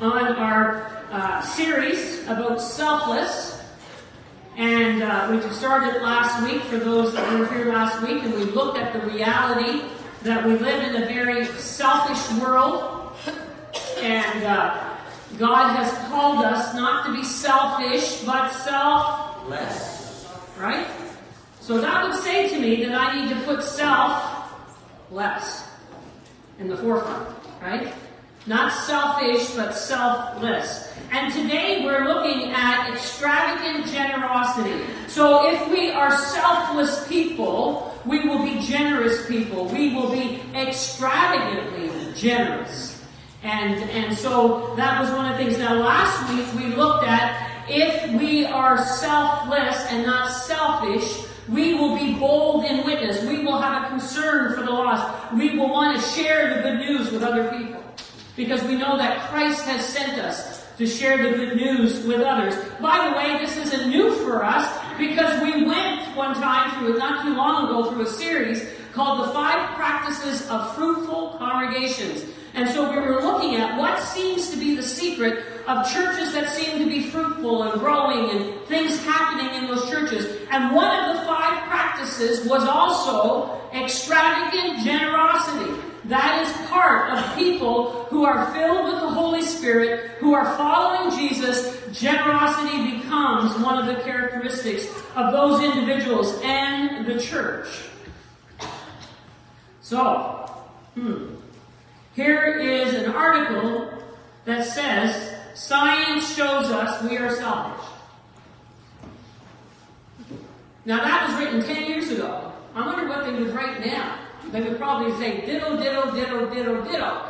on our uh, series about selfless. And uh, we just started last week for those that were here last week, and we looked at the reality that we live in a very selfish world. And uh, God has called us not to be selfish, but selfless. Right? So that would say to me that I need to put self less in the forefront, right? Not selfish, but selfless. And today we're looking at extravagant generosity. So if we are selfless people, we will be generous people. We will be extravagantly generous. And, and so that was one of the things. Now last week we looked at if we are selfless and not selfish, we will be bold in witness. We will have a concern for the lost. We will want to share the good news with other people. Because we know that Christ has sent us to share the good news with others. By the way, this isn't new for us because we went one time through, not too long ago, through a series called The Five Practices of Fruitful Congregations. And so we were looking at what seems to be the secret of churches that seem to be fruitful and growing and things happening in those churches. And one of the five practices was also extravagant generosity. That is part of people who are filled with the Holy Spirit, who are following Jesus. Generosity becomes one of the characteristics of those individuals and the church. So, hmm. Here is an article that says, Science shows us we are selfish. Now that was written 10 years ago. I wonder what they would write now. They would probably say ditto, ditto, ditto, ditto, ditto.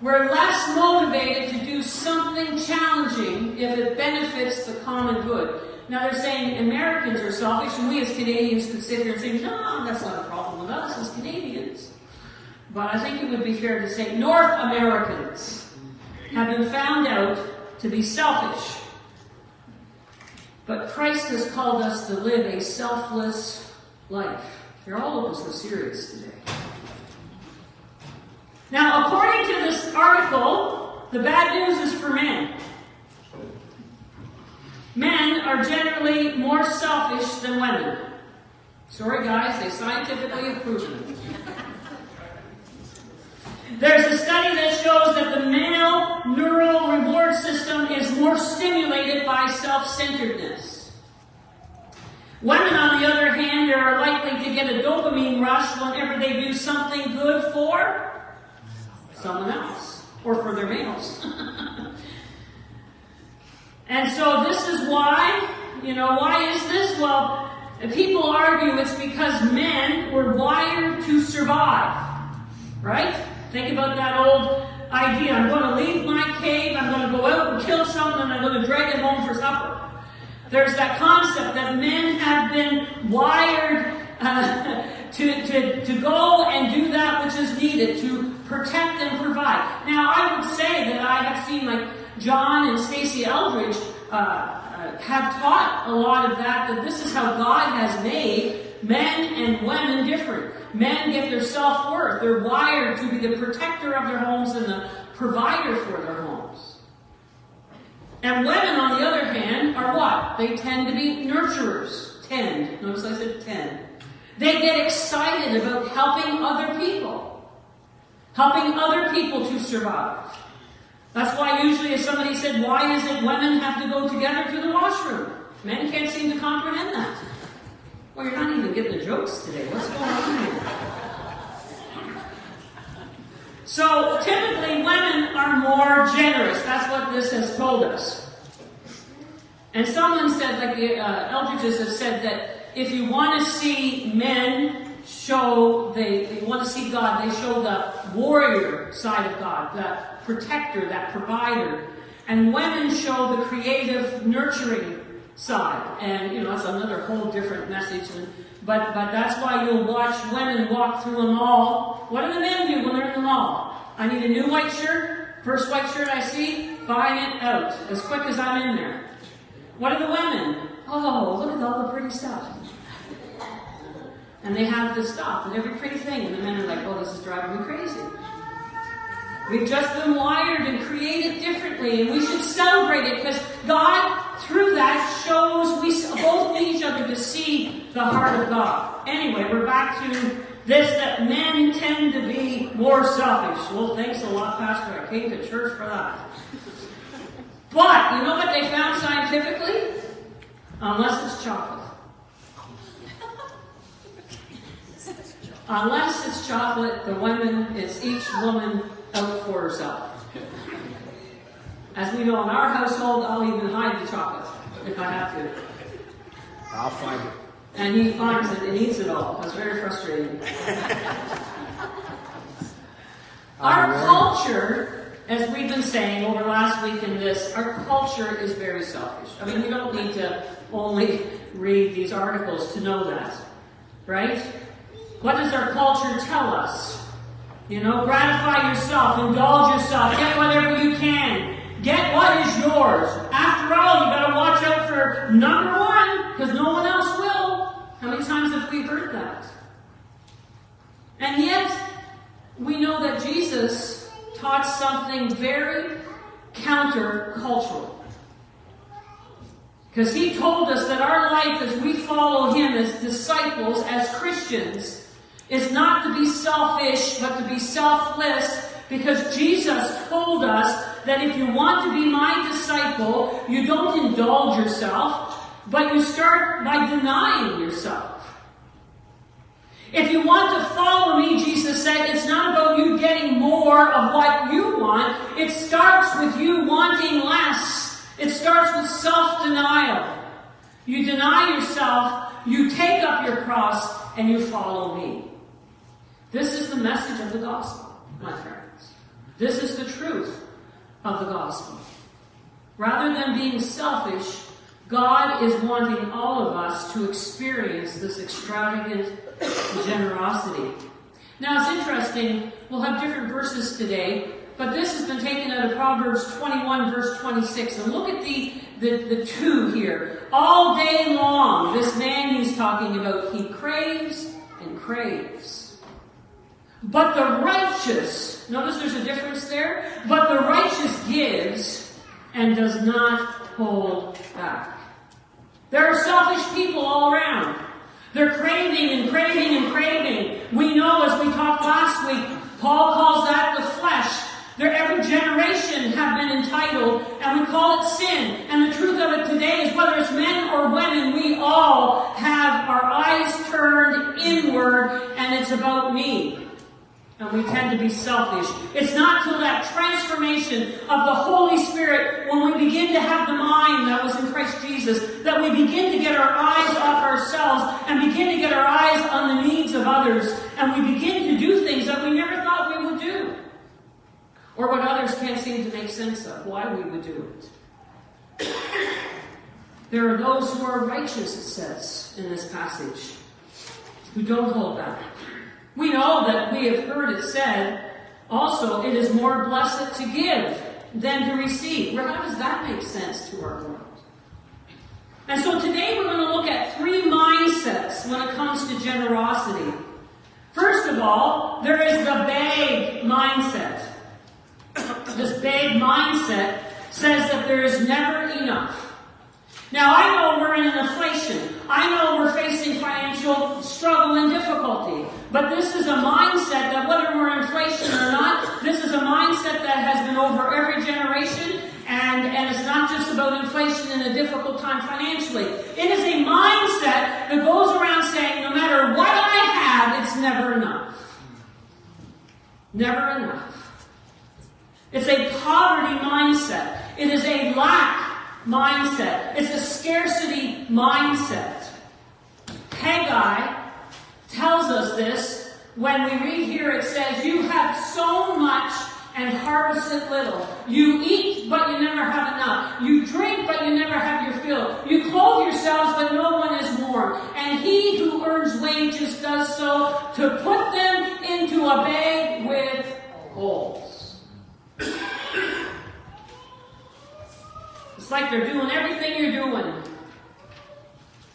We're less motivated to do something challenging if it benefits the common good. Now they're saying Americans are selfish, and we as Canadians could sit here and say, no, that's not a problem with us as Canadians. But I think it would be fair to say North Americans have been found out to be selfish. But Christ has called us to live a selfless life. You're all looking so serious today. Now, according to this article, the bad news is for men. Men are generally more selfish than women. Sorry, guys, they scientifically have proven it. There's a study that shows that the male neural reward system is more stimulated by self-centeredness. Women, on the other hand, are likely to get a dopamine rush whenever they do something good for someone else or for their males. and so this is why, you know, why is this? Well, people argue it's because men were wired to survive. Right? Think about that old idea. I'm going to leave my cave, I'm going to go out and kill someone, and I'm going to drag it home for supper. There's that concept that men have been wired uh, to, to, to go and do that which is needed to protect and provide. Now, I would say that I have seen like John and Stasi Eldredge uh, uh, have taught a lot of that, that this is how God has made men and women different. Men get their self-worth. They're wired to be the protector of their homes and the provider for their homes. And women, on the other hand, are what? They tend to be nurturers. Tend. Notice I said tend. They get excited about helping other people. Helping other people to survive. That's why usually if somebody said, why is it women have to go together to the washroom? Men can't seem to comprehend that. Well, you're not even getting the jokes today. What's going on here? So typically women are more generous. That's what this has told us. And someone said, like the uh, Eldredges have said, that if you want to see men show, they want to see God, they show the warrior side of God, the protector, that provider. And women show the creative, nurturing side. And, you know, that's another whole different message. And, but, but that's why you'll watch women walk through a mall. What do the men do when they're in the mall? I need a new white shirt. First white shirt I see, buying it out as quick as I'm in there. What are the women? Oh, look at all the pretty stuff. And they have the stuff and every pretty thing. And the men are like, oh, this is driving me crazy. We've just been wired and created differently and we should celebrate it because God, through that, shows we both need each other to see the heart of God. Anyway, we're back to this that men tend to be more selfish. Well, thanks a lot, Pastor. I came to church for that. But you know what they found scientifically? Unless it's chocolate. Unless it's chocolate, the women, it's each woman out for herself. As we know in our household, I'll even hide the chocolate if I have to. I'll find it. And he finds it and eats it all. That's very frustrating. our culture, as we've been saying over last week in this, our culture is very selfish. I mean, you don't need to only read these articles to know that. Right? What does our culture tell us? You know, gratify yourself, indulge yourself, get whatever you can. Get what is yours. After all, you gotta watch out for number one, because no one else will. How many times have we heard that? And yet, we know that Jesus taught something very countercultural. Because he told us that our life as we follow him as disciples, as Christians, is not to be selfish, but to be selfless, because Jesus told us that if you want to be my disciple, you don't indulge yourself, but you start by denying yourself. If you want to follow me, Jesus said, it's not about you getting more of what you want. It starts with you wanting less. It starts with self-denial. You deny yourself, you take up your cross, and you follow me. This is the message of the gospel, my friends. This is the truth of the gospel. Rather than being selfish, God is wanting all of us to experience this extravagant generosity. Now it's interesting, we'll have different verses today, but this has been taken out of Proverbs 21 verse 26. And look at the, the, the two here. All day long, this man he's talking about, he craves and craves. But the righteous, notice there's a difference there, but the righteous gives and does not hold back. There are selfish people all around. They're craving and craving and craving. We know as we talked last week, Paul calls that the flesh. Their every generation have been entitled, and we call it sin. And the truth of it today is whether it's men or women, we all have our eyes turned inward, and it's about me and we tend to be selfish. It's not till that transformation of the Holy Spirit when we begin to have the mind that was in Christ Jesus that we begin to get our eyes off ourselves and begin to get our eyes on the needs of others and we begin to do things that we never thought we would do. Or what others can't seem to make sense of, why we would do it. There are those who are righteous, it says in this passage, who don't hold back. We know that we have heard it said, also, it is more blessed to give than to receive. Well, how does that make sense to our world? And so today we're going to look at three mindsets when it comes to generosity. First of all, there is the bag mindset. This bag mindset says that there is never enough. Now I know we're in an inflation. I know we're facing financial struggle and difficulty. But this is a mindset that whether we're inflation or not, this is a mindset that has been over every generation and, and it's not just about inflation in a difficult time financially. It is a mindset that goes around saying no matter what I have, it's never enough. Never enough. It's a poverty mindset. It is a lack mindset. It's a scarcity mindset. Haggai tells us this when we read here it says, You have so much and harvested little. You eat, but you never have enough. You drink, but you never have your fill. You clothe yourselves, but no one is warm. And he who earns wages does so to put them into a bag with holes. It's like they're doing everything you're doing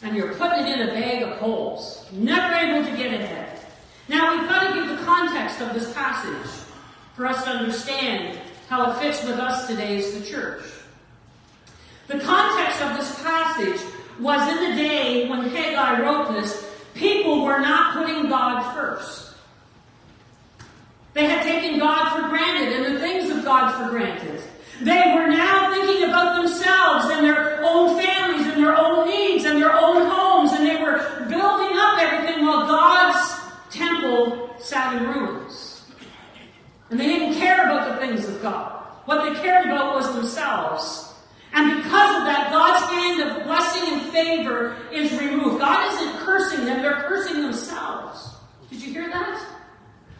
and you're putting it in a bag of holes, never able to get ahead. Now we've got to give the context of this passage for us to understand how it fits with us today as the church. The context of this passage was in the day when Haggai wrote this, people were not putting God first. They had taken God for granted and the things of God for granted. They were now thinking about themselves and their own families and their own needs and their own homes, and they were building up everything while God's temple sat in ruins. And they didn't care about the things of God. What they cared about was themselves. And because of that, God's hand of blessing and favor is removed. God isn't cursing them, they're cursing themselves. Did you hear that?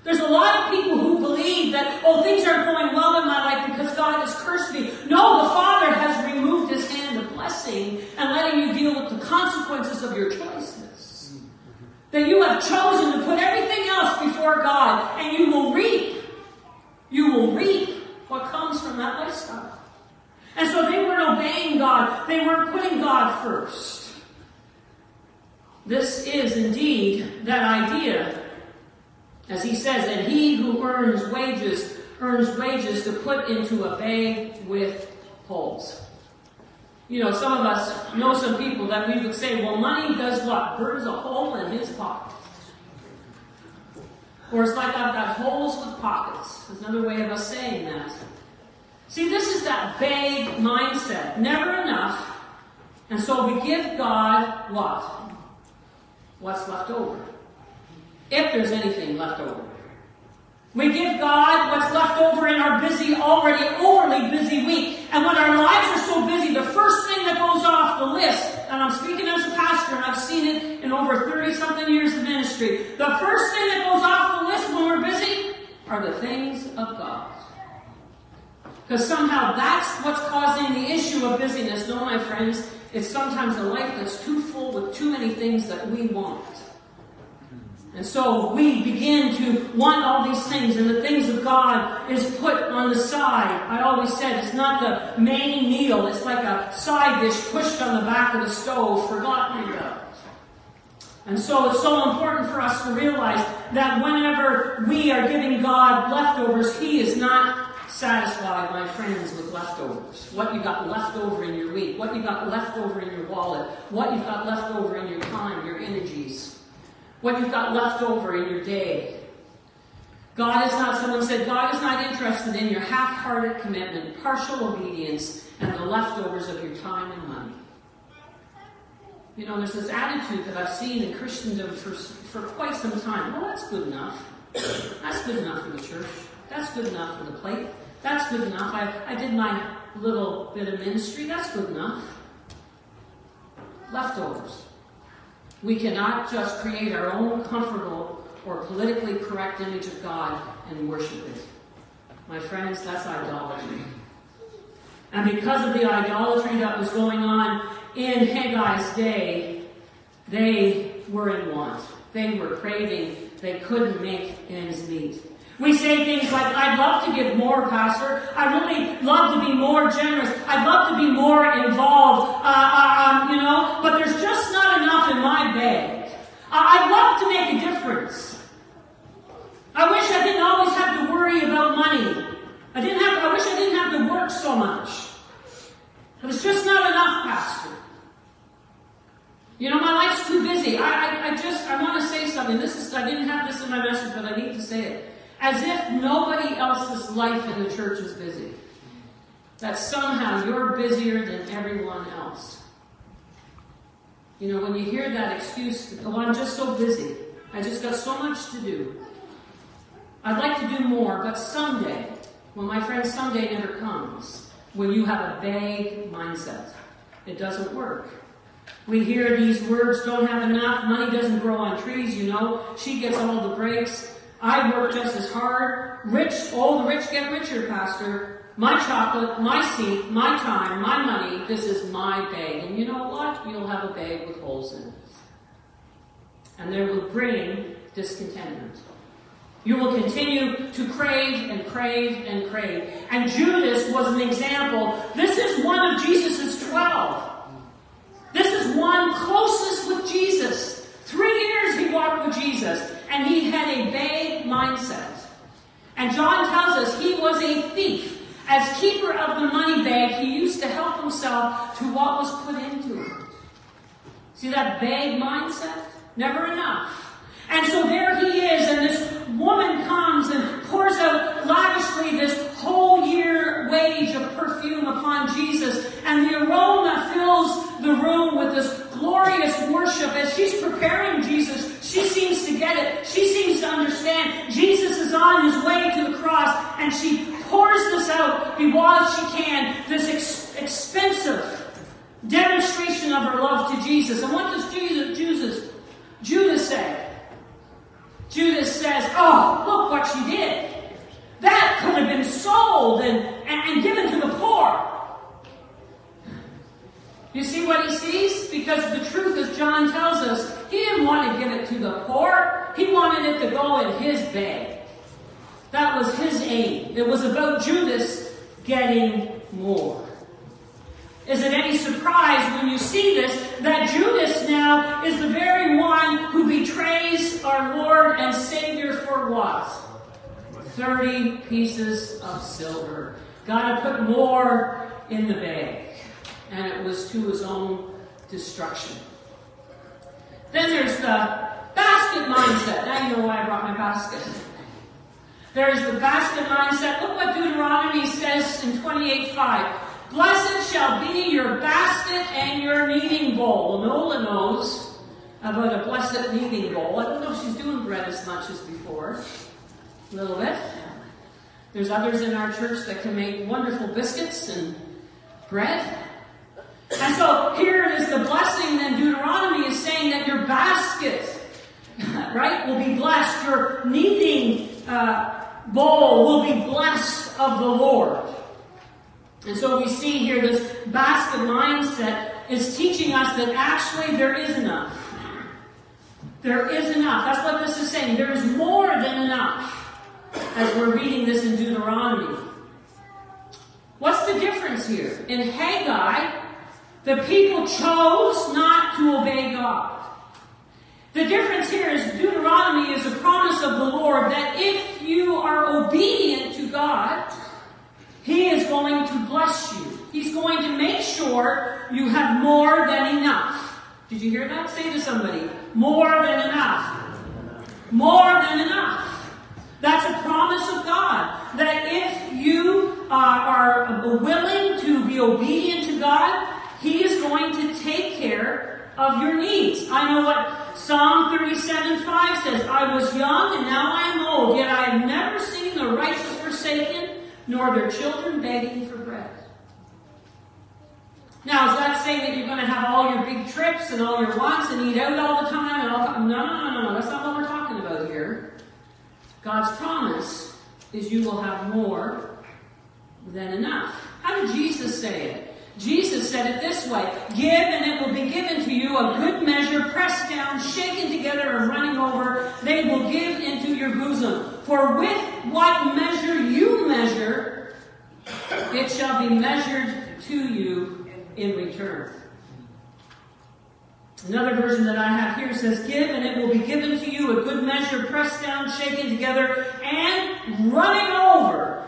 There's a lot of people who believe that, oh, things aren't going well in my life because God has cursed me. No, the Father has removed his hand and letting you deal with the consequences of your choices. That you have chosen to put everything else before God and you will reap. You will reap what comes from that lifestyle. And so they weren't obeying God. They weren't putting God first. This is indeed that idea as he says, and he who earns wages earns wages to put into a bag with holes. You know, some of us know some people that we would say, well, money does what? Burns a hole in his pocket. Or it's like I've got holes with pockets. There's another way of us saying that. See, this is that bag mindset. Never enough. And so we give God what? What's left over if there's anything left over. We give God what's left over in our busy, already overly busy week. And when our lives are so busy, the first thing that goes off the list, and I'm speaking as a pastor, and I've seen it in over 30 something years of ministry, the first thing that goes off the list when we're busy are the things of God. Because somehow that's what's causing the issue of busyness. No, my friends, it's sometimes a life that's too full with too many things that we want. And so we begin to want all these things, and the things of God is put on the side. I always said it's not the main meal, it's like a side dish pushed on the back of the stove, forgotten about. And so it's so important for us to realize that whenever we are giving God leftovers, He is not satisfied, my friends, with leftovers. What you got left over in your week, what you got left over in your wallet, what you've got left over in your time, your energies what you've got left over in your day. God is not, someone said, God is not interested in your half-hearted commitment, partial obedience, and the leftovers of your time and money. You know, there's this attitude that I've seen in Christendom for, for quite some time. Well, that's good enough. That's good enough for the church. That's good enough for the plate. That's good enough. I, I did my little bit of ministry. That's good enough. Leftovers. We cannot just create our own comfortable or politically correct image of God and worship it. My friends, that's idolatry. And because of the idolatry that was going on in Haggai's day, they were in want. They were craving. They couldn't make ends meet. We say things like, I'd love to give more, Pastor. I'd really love to be more generous. I'd love to be more involved, uh, uh, um, you know, but there's just not enough in my bag. I'd love to make a difference. I wish I didn't always have to worry about money. I didn't have, I wish I didn't have to work so much. But it's just not enough, Pastor. You know, my life's too busy. I, I, I just, I want to say something. This is, I didn't have this in my message, but I need to say it. As if nobody else's life in the church is busy. That somehow you're busier than everyone else. You know, when you hear that excuse, oh, I'm just so busy. I just got so much to do. I'd like to do more, but someday, well, my friend, someday never comes when you have a bag mindset. It doesn't work. We hear these words, don't have enough, money doesn't grow on trees, you know, she gets all the breaks. I work just as hard. Rich, oh, the rich get richer, Pastor. My chocolate, my seat, my time, my money, this is my bag. And you know what? You'll have a bag with holes in it. And they will bring discontentment. You will continue to crave and crave and crave. And Judas was an example. This is one of Jesus' twelve. This is one closest with Jesus. Three years he walked with Jesus and he had a bag mindset. And John tells us he was a thief as keeper of the money bag, he used to help himself to what was put into it. See that bag mindset? Never enough. And so there he is, in this woman comes and pours out lavishly this whole year wage of perfume upon Jesus, and the aroma fills the room with this glorious worship. As she's preparing Jesus, she seems to get it. She seems to understand Jesus is on his way to the cross, and she pours this out while she can, this ex- expensive demonstration of her love to Jesus. And what does Jesus, Judas, Judas say? Judas says, Oh, look what she did. That could have been sold and, and, and given to the poor. You see what he sees? Because the truth, as John tells us, he didn't want to give it to the poor. He wanted it to go in his bag. That was his aim. It was about Judas getting more. Is it any surprise when you see this that Judas now is the very one who betrays our Lord for what? 30 pieces of silver. God had put more in the bag, and it was to his own destruction. Then there's the basket mindset. Now you know why I brought my basket. There's the basket mindset. Look what Deuteronomy says in 28.5. Blessed shall be your basket and your kneading bowl. Nola knows about a blessed kneading bowl. I don't know if she's doing bread as much as before. A little bit. There's others in our church that can make wonderful biscuits and bread. And so here it is the blessing, then Deuteronomy is saying that your basket, right, will be blessed. Your kneading uh, bowl will be blessed of the Lord. And so we see here this basket mindset is teaching us that actually there is enough. There is enough. That's what this is saying. There is more than enough as we're reading this in Deuteronomy. What's the difference here? In Haggai, the people chose not to obey God. The difference here is Deuteronomy is a promise of the Lord that if you are obedient to God, he is going to bless you. He's going to make sure you have more than enough. Did you hear that? Say to somebody, more than enough. More than enough. That's a promise of God. That if you are willing to be obedient to God, He is going to take care of your needs. I know what Psalm 37 5 says I was young and now I am old, yet I have never seen the righteous forsaken nor their children begging for bread. Now, is that saying that you're going to have all your big trips and all your wants and eat out all the time and all? No, no, no, no. That's not what we're talking about here. God's promise is you will have more than enough. How did Jesus say it? Jesus said it this way Give, and it will be given to you a good measure, pressed down, shaken together, and running over. They will give into your bosom. For with what measure you measure, it shall be measured to you in return. Another version that I have here says, Give, and it will be given to you a good measure, pressed down, shaken together, and running over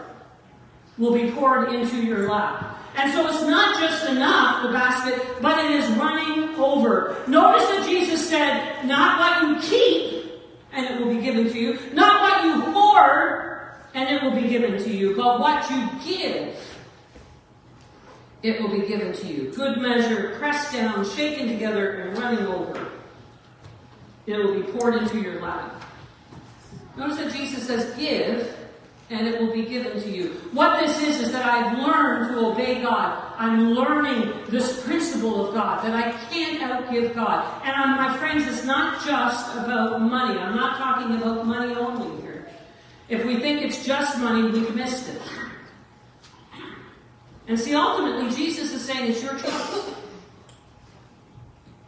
will be poured into your lap. And so it's not just enough, the basket, but it is running over. Notice that Jesus said, not what you keep, and it will be given to you, not what you hoard, and it will be given to you, but what you give, it will be given to you. Good measure, pressed down, shaken together, and running over. It will be poured into your lap. Notice that Jesus says, give, and it will be given to you. What this is, is that I've learned to obey God. I'm learning this principle of God, that I can't outgive God. And um, my friends, it's not just about money. I'm not talking about money only here. If we think it's just money, we've missed it. And see, ultimately, Jesus is saying it's your choice.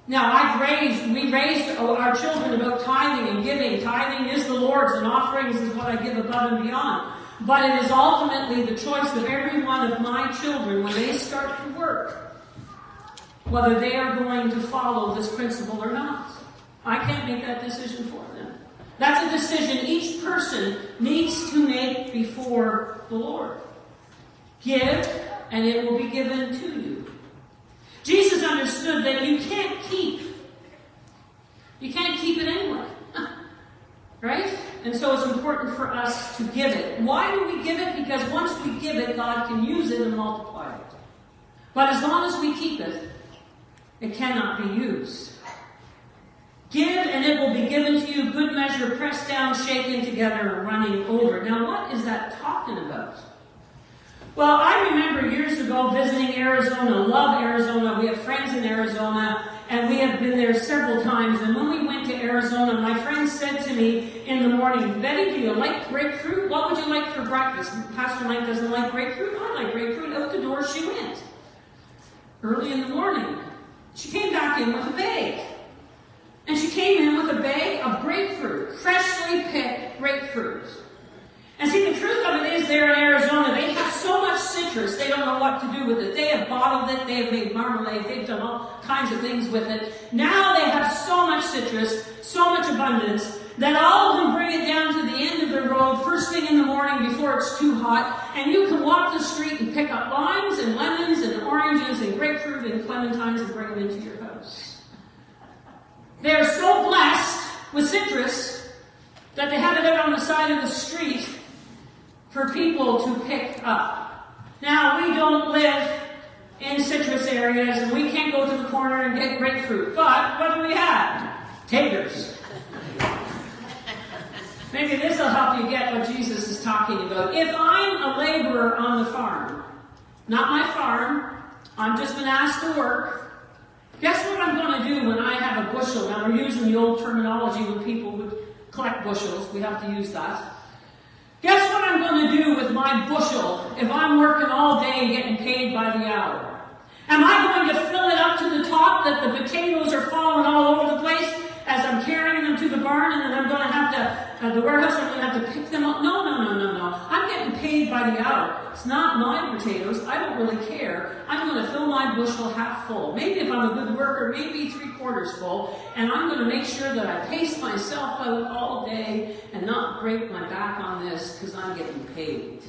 Now, I've raised, we raised our children about tithing and giving. Tithing is the Lord's, and offerings is what I give above and beyond. But it is ultimately the choice of every one of my children when they start to work, whether they are going to follow this principle or not. I can't make that decision for them. That's a decision each person needs to make before the Lord. Give, and it will be given to you. Jesus understood that you can't keep. You can't keep it anyway. right? And so it's important for us to give it. Why do we give it? Because once we give it, God can use it and multiply it. But as long as we keep it, it cannot be used. Give and it will be given to you, good measure, pressed down, shaken together, running over. Now, what is that talking about? Well, I remember years ago visiting Arizona, love Arizona. We have friends in Arizona, and we have been there several times. And when we went to Arizona, my friend said to me in the morning, Betty, do you like grapefruit? What would you like for breakfast? Pastor Mike doesn't like grapefruit. I like grapefruit. Out the door she went. Early in the morning. She came back in with a bag. And she came in with a bag of grapefruit, freshly picked grapefruit. And see, the truth of it is there in Arizona, they have so much citrus, they don't know what to do with it. They have bottled it, they have made marmalade, they've done all kinds of things with it. Now they have so much citrus, so much abundance, that all of them bring it down to the end of the road first thing in the morning before it's too hot, and you can walk the street and pick up limes and lemons and oranges and grapefruit and clementines and bring them into your house. They are so blessed with citrus that they have it out on the side of the street for people to pick up. Now, we don't live in citrus areas and we can't go to the corner and get grapefruit, but what do we have? Taters. Maybe this will help you get what Jesus is talking about. If I'm a laborer on the farm, not my farm, I'm just been asked to work, guess what I'm going to do when I have a bushel? Now, we're using the old terminology when people would collect bushels. We have to use that. Guess what I'm going to do with my bushel if I'm working all day and getting paid by the hour? Am I going to fill it up to the top that the potatoes are falling all over the place as I'm carrying them to the barn and then I'm going to have to, uh, the warehouse, I'm going to have to pick them up? No, no, no, no, no. I'm getting paid by the hour. It's not my potatoes. I don't really care. I'm going to fill my bushel half full. Maybe if I'm a good worker, maybe three quarters full. And I'm going to make sure that I pace myself out all day and not break my back on this because I'm getting paid.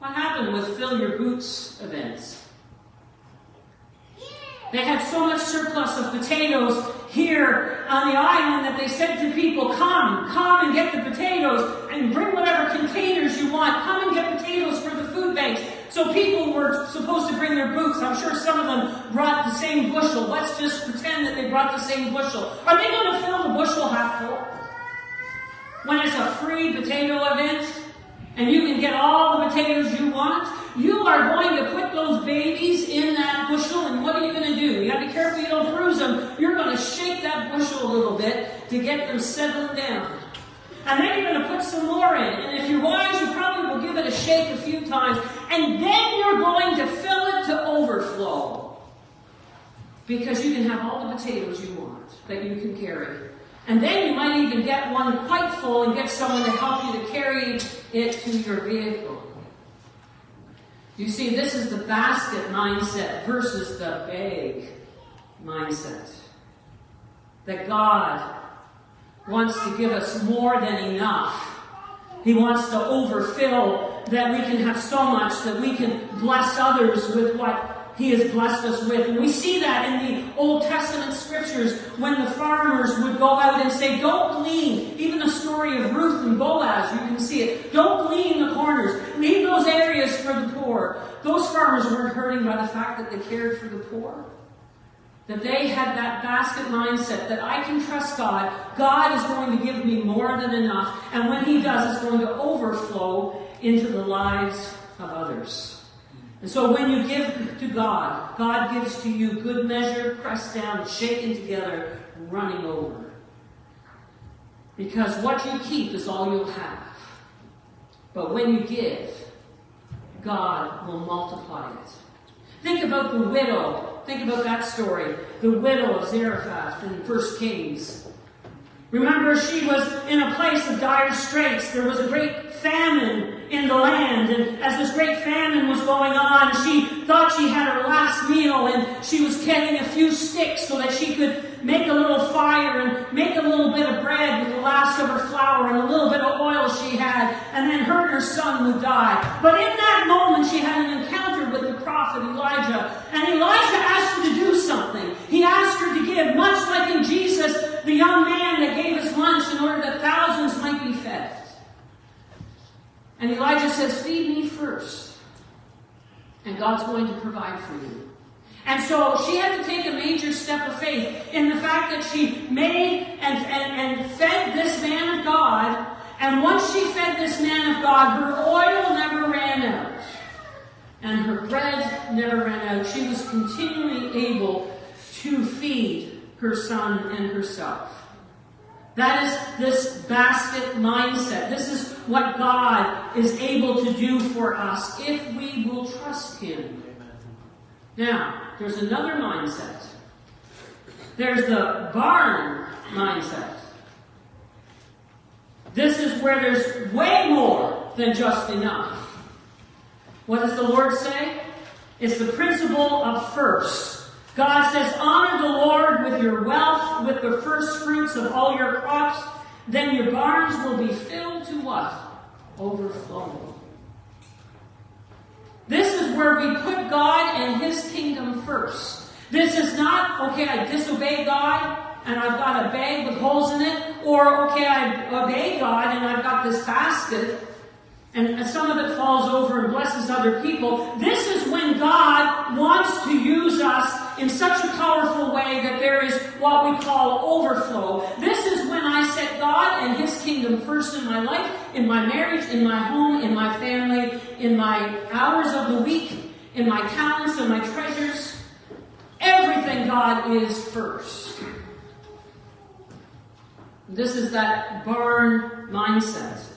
What happened with Fill Your Boots events? They had so much surplus of potatoes here on the island that they said to people, come, come and get the potatoes and bring whatever containers you want. Come and get potatoes for the food banks. So people were supposed to bring their boots. I'm sure some of them brought the same bushel. Let's just pretend that they brought the same bushel. Are they going to fill the bushel half full? When it's a free potato event and you can get all the potatoes you want, you are going to put those babies in that bushel, and what are you going to do? You got to be careful you don't bruise them. You're going to shake that bushel a little bit to get them settled down. And then you're going to put some more in. And if you're wise, you probably will give it a shake a few times. And then you're going to fill it to overflow. Because you can have all the potatoes you want that you can carry. And then you might even get one quite full and get someone to help you to carry it to your vehicle. You see, this is the basket mindset versus the bag mindset. That God wants to give us more than enough. He wants to overfill that we can have so much that we can bless others with what he has blessed us with. And we see that in the Old Testament scriptures when the farmers would go out and say, Don't glean. Even the story of Ruth and Boaz, you can see it. Don't glean the corners. Leave those areas for the poor. Those farmers weren't hurting by the fact that they cared for the poor. That they had that basket mindset that I can trust God. God is going to give me more than enough. And when He does, it's going to overflow into the lives of others. And so when you give to God, God gives to you good measure, pressed down, shaken together, running over. Because what you keep is all you'll have. But when you give, God will multiply it. Think about the widow. Think about that story. The widow of Zarephath in 1 Kings. Remember, she was in a place of dire straits. There was a great famine in the land. And as this great famine was going on. She thought she had her last meal and she was getting a few sticks so that she could make a little fire and make a little bit of bread with the last of her flour and a little bit of oil she had, and then her and her son would die. But in that moment, she had an encounter with the prophet Elijah, and Elijah asked her to do something. He asked her to give, much like in Jesus, the young man that gave his lunch in order that thousands might be. And Elijah says, Feed me first, and God's going to provide for you. And so she had to take a major step of faith in the fact that she made and, and, and fed this man of God. And once she fed this man of God, her oil never ran out. And her bread never ran out. She was continually able to feed her son and herself. That is this basket mindset. This is what God is able to do for us if we will trust Him. Now, there's another mindset. There's the barn mindset. This is where there's way more than just enough. What does the Lord say? It's the principle of first. God says, honor the Lord with your wealth, with the first fruits of all your crops, then your barns will be filled to what? Overflowing. This is where we put God and His kingdom first. This is not, okay, I disobey God and I've got a bag with holes in it, or okay, I obey God and I've got this basket and some of it falls over and blesses other people. This is when God wants to use us in such a powerful way that there is what we call overflow. This is when I set God and His kingdom first in my life, in my marriage, in my home, in my family, in my hours of the week, in my talents and my treasures. Everything God is first. This is that barn mindset.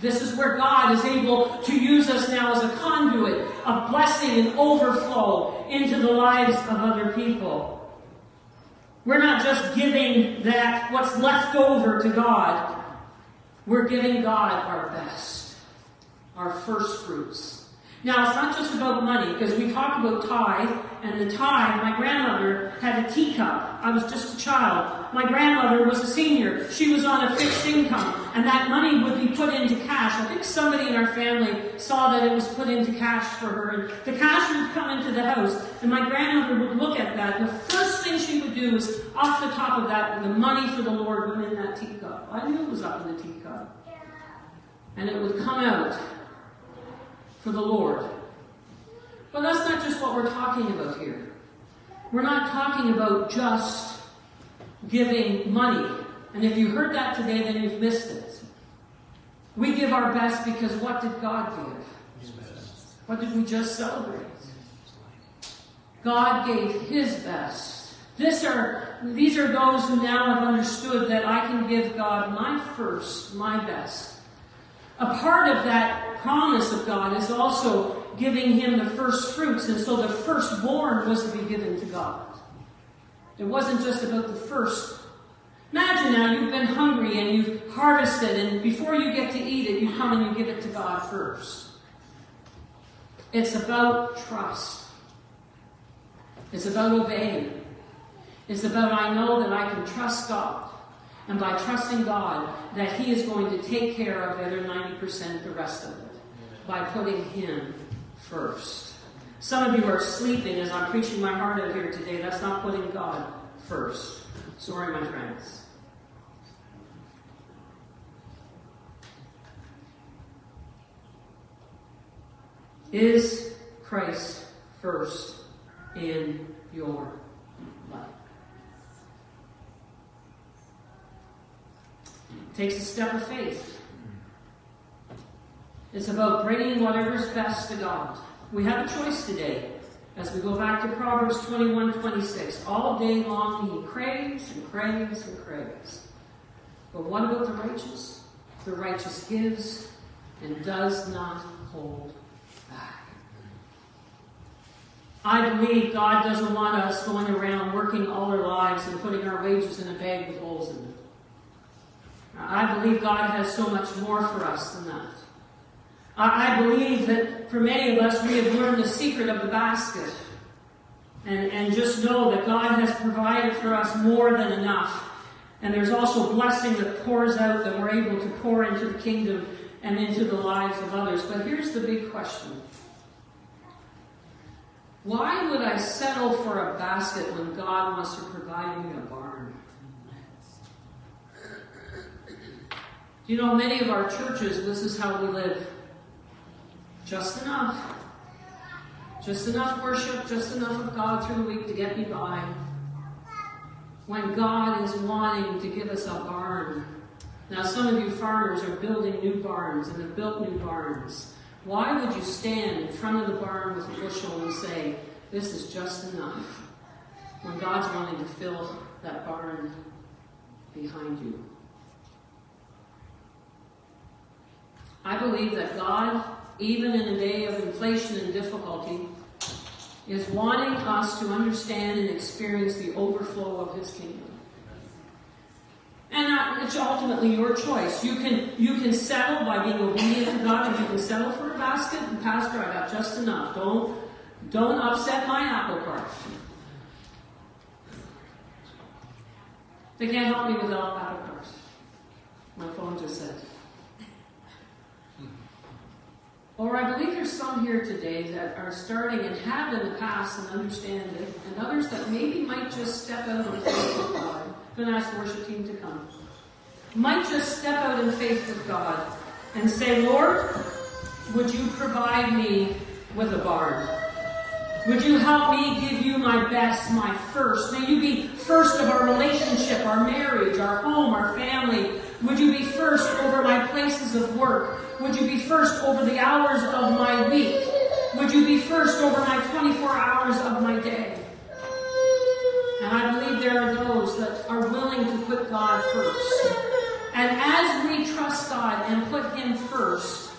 This is where God is able to use us now as a conduit of blessing and overflow into the lives of other people. We're not just giving that what's left over to God. We're giving God our best, our first fruits. Now, it's not just about money, because we talk about tithe, and the tithe, my grandmother had a teacup. I was just a child. My grandmother was a senior. She was on a fixed income, and that money would be put into cash. I think somebody in our family saw that it was put into cash for her, and the cash would come into the house, and my grandmother would look at that, the first thing she would do was, off the top of that, the money for the Lord went in that teacup. I knew it was up in the teacup. And it would come out for the Lord. But that's not just what we're talking about here. We're not talking about just giving money. And if you heard that today, then you've missed it. We give our best because what did God give? His best. What did we just celebrate? God gave His best. This are, these are those who now have understood that I can give God my first, my best. A part of that promise of God is also giving him the first fruits, and so the firstborn was to be given to God. It wasn't just about the first. Imagine now you've been hungry and you've harvested, and before you get to eat it, you come and you give it to God first. It's about trust. It's about obeying. It's about I know that I can trust God. And by trusting God, that He is going to take care of the other 90%, the rest of it by putting Him first. Some of you are sleeping as I'm preaching my heart out here today. That's not putting God first. Sorry, my friends. Is Christ first in your life? It takes a step of faith. It's about bringing whatever's best to God. We have a choice today. As we go back to Proverbs 21 26, all day long he craves and craves and craves. But what about the righteous? The righteous gives and does not hold back. I believe God doesn't want us going around working all our lives and putting our wages in a bag with holes in it. I believe God has so much more for us than that. I believe that for many of us, we have learned the secret of the basket. And, and just know that God has provided for us more than enough. And there's also blessing that pours out that we're able to pour into the kingdom and into the lives of others. But here's the big question. Why would I settle for a basket when God wants to provide me a barn? You know, many of our churches, this is how we live. Just enough. Just enough worship, just enough of God through the week to get me by. When God is wanting to give us a barn. Now, some of you farmers are building new barns and have built new barns. Why would you stand in front of the barn with a bushel and say, This is just enough? When God's wanting to fill that barn behind you. I believe that God, even in a day of inflation and difficulty, is wanting us to understand and experience the overflow of His kingdom. And it's ultimately your choice. You can you can settle by being obedient to God, and you can settle for a basket. And Pastor, I got just enough. Don't don't upset my apple cart. They can't help me without apple carts. My phone just said. Or I believe there's some here today that are starting and have in the past and understand it, and others that maybe might just step out in faith with God. I'm going to ask the worship team to come. Might just step out in faith with God and say, Lord, would you provide me with a barn? Would you help me give you my best, my first? May you be first of our relationship, our marriage, our home, our family. Would you be first over my places of work? Would you be first over the hours of my week? Would you be first over my 24 hours of my day? And I believe there are those that are willing to put God first. And as we trust God and put Him first,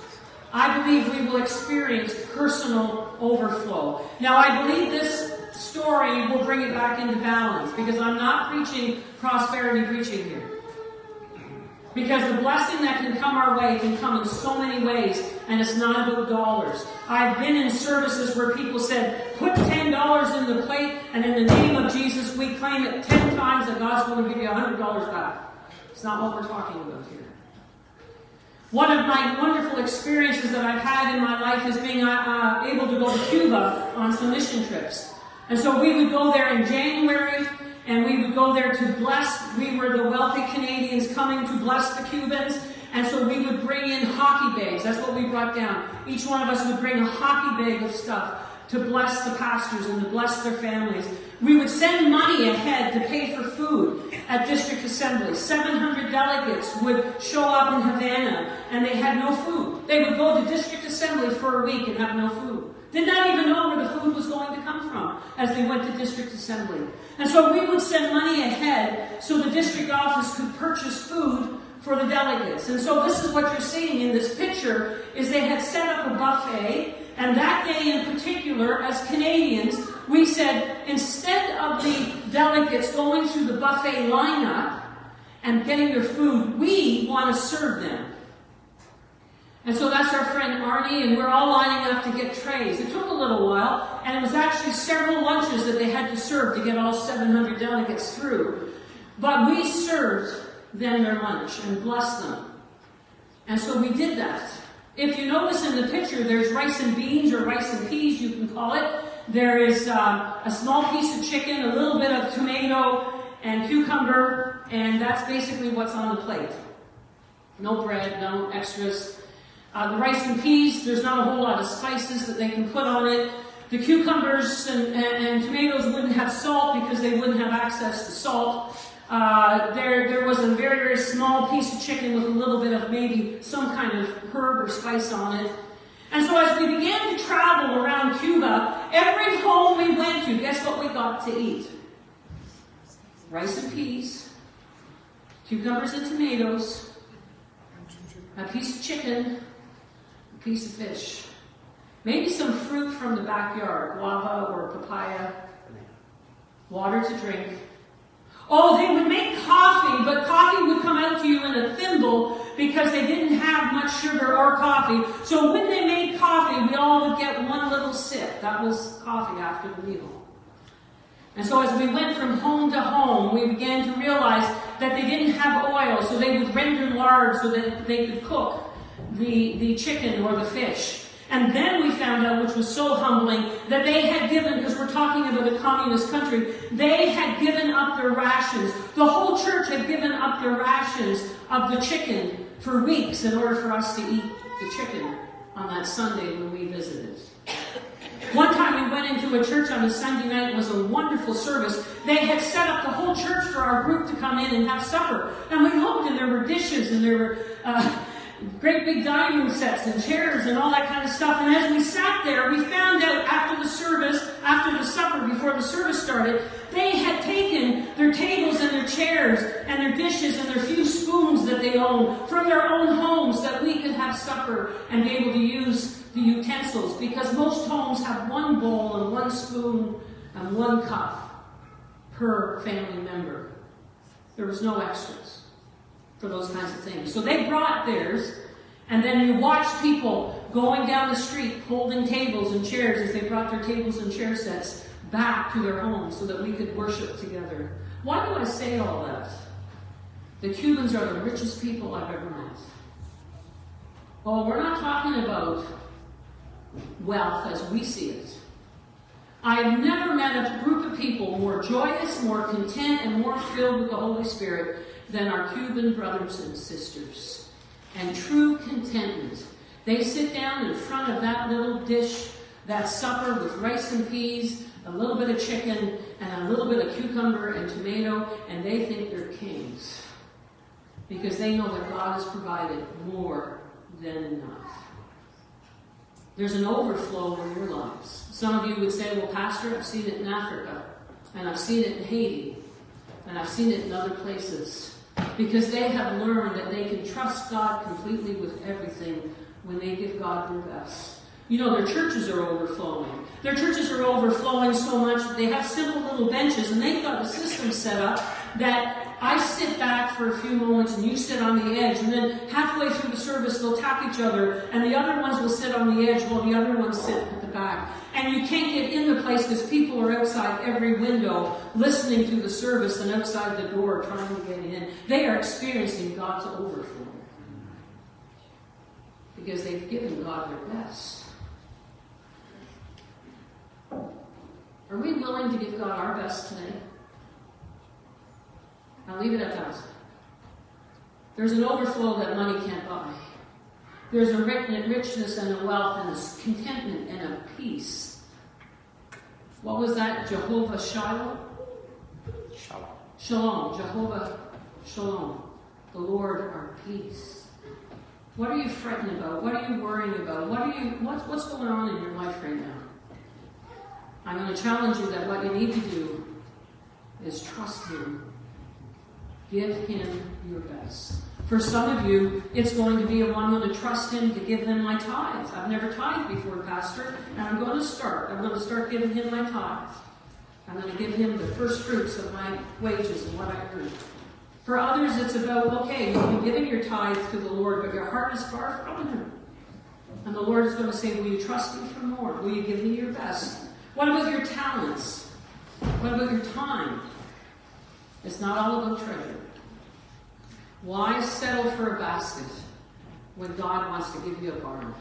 I believe we will experience personal overflow. Now, I believe this story will bring it back into balance because I'm not preaching prosperity preaching here. Because the blessing that can come our way can come in so many ways, and it's not about dollars. I've been in services where people said, put $10 in the plate, and in the name of Jesus, we claim it 10 times that God's going to give you $100 back. It's not what we're talking about here. One of my wonderful experiences that I've had in my life is being uh, uh able to go to Cuba on some mission trips. And so we would go there in January, and we would go there to bless. We were the wealthy Canadians coming to bless the Cubans. And so we would bring in hockey bags. That's what we brought down. Each one of us would bring a hockey bag of stuff to bless the pastors and to bless their families. We would send money ahead to pay for food at district assemblies. 700 delegates would show up in Havana and they had no food. They would go to district assembly for a week and have no food. Did not even know where the food was going to come from as they went to district assembly. And so we would send money ahead so the district office could purchase food for the delegates. And so this is what you're seeing in this picture is they had set up a buffet and that day in particular, as Canadians, we said instead of the delegates going through the buffet lineup and getting their food, we want to serve them. And so that's our friend Arnie, and we're all lining up to get trays. It took a little while, and it was actually several lunches that they had to serve to get all 700 delegates through. But we served them their lunch and blessed them. And so we did that. If you notice in the picture, there's rice and beans or rice and peas, you can call it. There is uh, a small piece of chicken, a little bit of tomato and cucumber, and that's basically what's on the plate. No bread, no extras. Uh, the rice and peas, there's not a whole lot of spices that they can put on it. The cucumbers and, and, and tomatoes wouldn't have salt because they wouldn't have access to salt. Uh, there, there was a very, very small piece of chicken with a little bit of maybe some kind of herb or spice on it. And so as we began to travel around Cuba, every home we went to, guess what we got to eat? Rice and peas, cucumbers and tomatoes, a piece of chicken, piece of fish. Maybe some fruit from the backyard, guava or papaya, water to drink. Oh, they would make coffee, but coffee would come out to you in a thimble because they didn't have much sugar or coffee. So when they made coffee, we all would get one little sip. That was coffee after the meal. And so as we went from home to home, we began to realize that they didn't have oil, so they would render lard so that they could cook the, the chicken or the fish. And then we found out, which was so humbling, that they had given, because we're talking about a communist country, they had given up their rations. The whole church had given up their rations of the chicken for weeks in order for us to eat the chicken on that Sunday when we visited. One time we went into a church on a Sunday night. It was a wonderful service. They had set up the whole church for our group to come in and have supper. And we looked and there were dishes and there were uh, great big dining sets and chairs and all that kind of stuff. And as we sat there, we found out after the service, after the supper, before the service started, they had taken their tables and their chairs and their dishes and their few spoons that they owned from their own homes that we could have supper and be able to use the utensils because most homes have one bowl and one spoon and one cup per family member. There was no extras for those kinds of things. So they brought theirs, and then you watch people going down the street holding tables and chairs as they brought their tables and chair sets back to their homes so that we could worship together. Why do I say all that? The Cubans are the richest people I've ever met. Well, we're not talking about wealth as we see it. I have never met a group of people more joyous, more content, and more filled with the Holy Spirit than our Cuban brothers and sisters. And true contentment. They sit down in front of that little dish, that supper with rice and peas, a little bit of chicken, and a little bit of cucumber and tomato, and they think they're kings. Because they know that God has provided more than enough. There's an overflow in your lives. Some of you would say, well, Pastor, I've seen it in Africa, and I've seen it in Haiti, and I've seen it in other places. Because they have learned that they can trust God completely with everything when they give God their best. You know, their churches are overflowing. Their churches are overflowing so much that they have simple little benches, and they've got a system set up that I sit back for a few moments and you sit on the edge, and then halfway through the service they'll tap each other, and the other ones will sit on the edge while the other ones sit at the back. And you can't get in the place because people are outside every window listening to the service and outside the door trying to get in. They are experiencing God's overflow because they've given God their best. Are we willing to give God our best today? I'll leave it at that. There's an overflow that money can't buy. There's a richness and a wealth and a contentment and a peace. What was that? Jehovah Shiloh? Shalom. Shalom. Jehovah Shalom. The Lord our peace. What are you fretting about? What are you worrying about? What are you what's what's going on in your life right now? I'm going to challenge you that what you need to do is trust him Give him your best. For some of you, it's going to be a one going to trust him to give them my tithes. I've never tithed before, Pastor, and I'm going to start. I'm going to start giving him my tithes. I'm going to give him the first fruits of my wages and what I earn. For others, it's about, okay, you've been giving your tithes to the Lord, but your heart is far from him. And the Lord is going to say, Will you trust me for more? Will you give me your best? What about your talents? What about your time? It's not all about treasure. Why settle for a basket when God wants to give you a barn?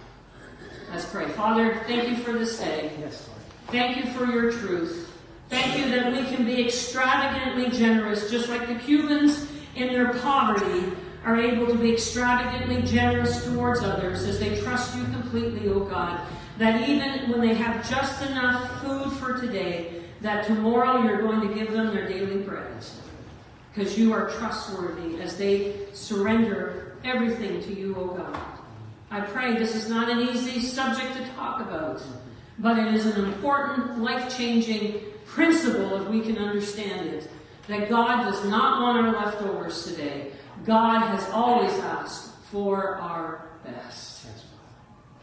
Let's pray. Father, thank you for this day. Yes, Lord. Thank you for your truth. Thank you that we can be extravagantly generous, just like the Cubans in their poverty are able to be extravagantly generous towards others as they trust you completely, O oh God. That even when they have just enough food for today, that tomorrow you're going to give them their daily bread because you are trustworthy as they surrender everything to you, O God. I pray this is not an easy subject to talk about, but it is an important, life changing principle if we can understand it. That God does not want our leftovers today. God has always asked for our best.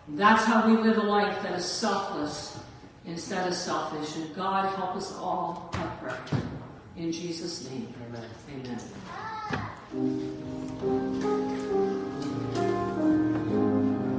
That's how we live a life that is selfless instead of selfish. And God help us all, pray. In Jesus' name. Amen. Amen.